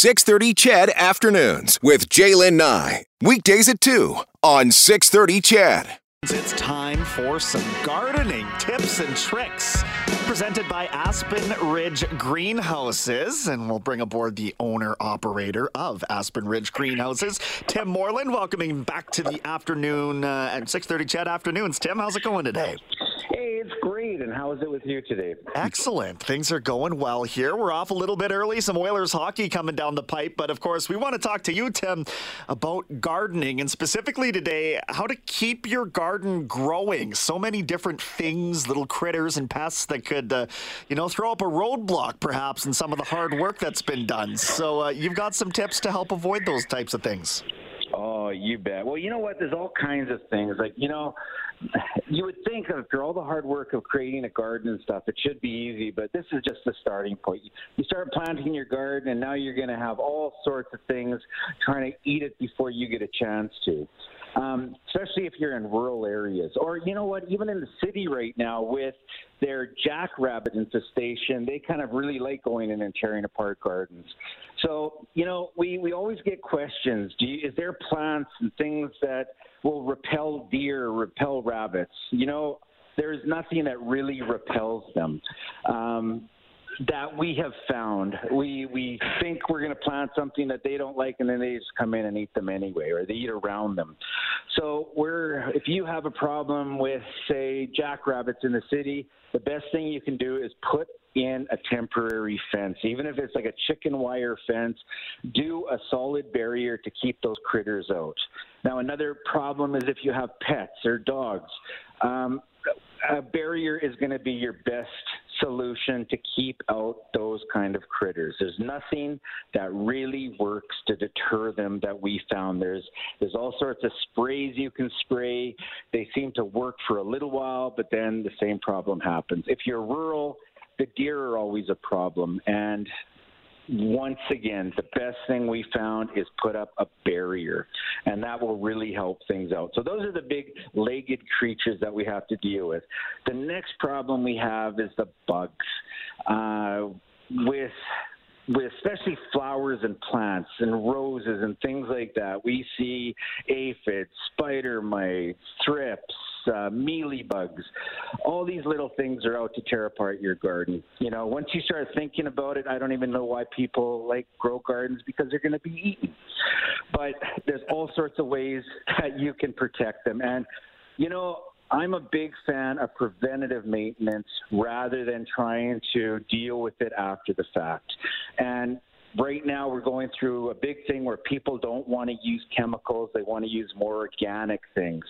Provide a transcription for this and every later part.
630 CHED Afternoons with Jaylen Nye. Weekdays at 2 on 630 CHED. It's time for some gardening tips and tricks presented by Aspen Ridge Greenhouses. And we'll bring aboard the owner operator of Aspen Ridge Greenhouses, Tim Moreland. Welcoming back to the afternoon uh, at 6:30 CHED afternoons. Tim, how's it going today? Great. And how is it with you today? Excellent. Things are going well here. We're off a little bit early. Some Oilers hockey coming down the pipe. But of course, we want to talk to you, Tim, about gardening and specifically today, how to keep your garden growing. So many different things, little critters and pests that could, uh, you know, throw up a roadblock perhaps in some of the hard work that's been done. So uh, you've got some tips to help avoid those types of things. Oh, you bet. Well, you know what? There's all kinds of things. Like, you know, you would think after all the hard work of creating a garden and stuff, it should be easy, but this is just the starting point. You start planting your garden, and now you're going to have all sorts of things trying to eat it before you get a chance to. Um, especially if you're in rural areas, or you know what, even in the city right now with their jackrabbit infestation, they kind of really like going in and tearing apart gardens. So you know, we we always get questions: Do you, is there plants and things that will repel deer, repel rabbits? You know, there's nothing that really repels them. Um, that we have found. We we think we're going to plant something that they don't like, and then they just come in and eat them anyway, or they eat around them. So we're if you have a problem with say jackrabbits in the city, the best thing you can do is put in a temporary fence, even if it's like a chicken wire fence. Do a solid barrier to keep those critters out. Now, another problem is if you have pets or dogs. Um, a barrier is going to be your best solution to keep out those kind of critters. There's nothing that really works to deter them that we found. There's there's all sorts of sprays you can spray. They seem to work for a little while, but then the same problem happens. If you're rural, the deer are always a problem and once again, the best thing we found is put up a barrier, and that will really help things out. So, those are the big legged creatures that we have to deal with. The next problem we have is the bugs. Uh, with with especially flowers and plants and roses and things like that, we see aphids, spider mites, thrips, uh, mealy bugs. All these little things are out to tear apart your garden. You know, once you start thinking about it, I don't even know why people like grow gardens because they're going to be eaten. But there's all sorts of ways that you can protect them. And, you know, I'm a big fan of preventative maintenance rather than trying to deal with it after the fact. And right now we're going through a big thing where people don't want to use chemicals, they want to use more organic things.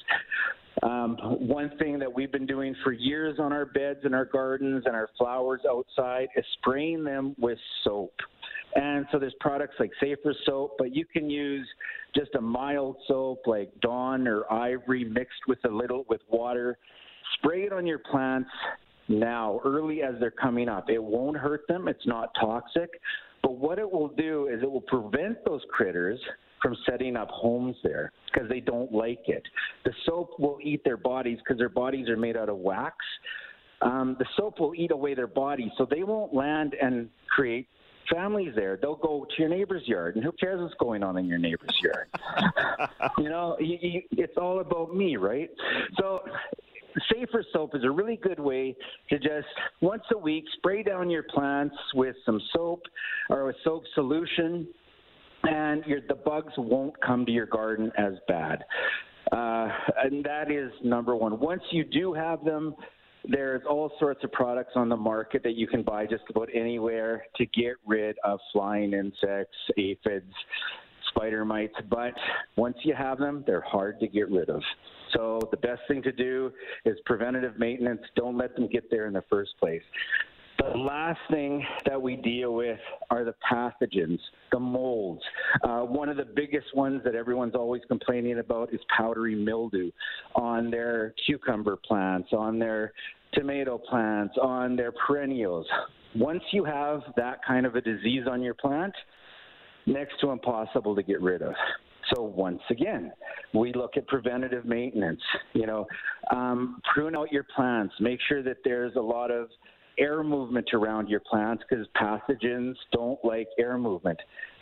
Um, one thing that we've been doing for years on our beds and our gardens and our flowers outside is spraying them with soap. And so there's products like Safer soap, but you can use just a mild soap like Dawn or Ivory mixed with a little with water. Spray it on your plants now, early as they're coming up. It won't hurt them. It's not toxic. But what it will do is it will prevent those critters from setting up homes there because they don't like it. The soap will eat their bodies because their bodies are made out of wax. Um, the soap will eat away their bodies, so they won't land and create families there. They'll go to your neighbor's yard, and who cares what's going on in your neighbor's yard? you know, you, you, it's all about me, right? So Safer soap is a really good way to just once a week spray down your plants with some soap or a soap solution and the bugs won't come to your garden as bad. Uh, and that is number one. Once you do have them, there's all sorts of products on the market that you can buy just about anywhere to get rid of flying insects, aphids, spider mites. But once you have them, they're hard to get rid of. So the best thing to do is preventative maintenance. Don't let them get there in the first place. The last thing that we deal with are the pathogens, the molds. Uh, one of the biggest ones that everyone's always complaining about is powdery mildew on their cucumber plants, on their tomato plants, on their perennials. Once you have that kind of a disease on your plant, next to impossible to get rid of. So once again, we look at preventative maintenance. You know, um, prune out your plants. Make sure that there's a lot of air movement around your plants because pathogens don't like air movement.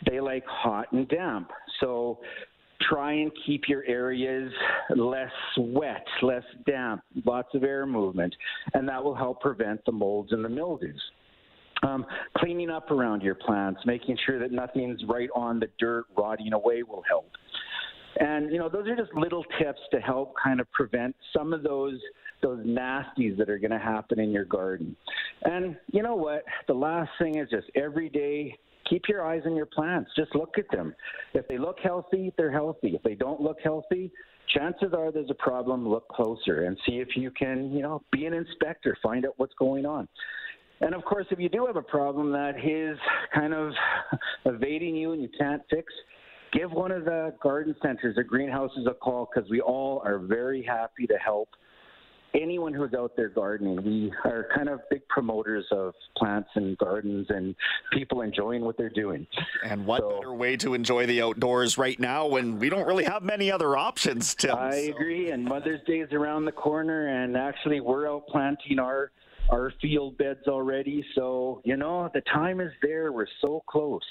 They like hot and damp. So try and keep your areas less wet, less damp, lots of air movement, and that will help prevent the molds and the mildews. Um, cleaning up around your plants, making sure that nothing's right on the dirt rotting away will help. And you know, those are just little tips to help kind of prevent some of those those nasties that are going to happen in your garden. And you know what? The last thing is just every day keep your eyes on your plants. Just look at them. If they look healthy, they're healthy. If they don't look healthy, chances are there's a problem. Look closer and see if you can, you know, be an inspector, find out what's going on. And of course, if you do have a problem that is kind of evading you and you can't fix, give one of the garden centers or greenhouses a call because we all are very happy to help anyone who's out there gardening. We are kind of big promoters of plants and gardens and people enjoying what they're doing. And what so, better way to enjoy the outdoors right now when we don't really have many other options, Tim? I so. agree. And Mother's Day is around the corner, and actually, we're out planting our our field beds already. So, you know, the time is there. We're so close.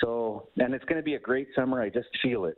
So, and it's going to be a great summer. I just feel it.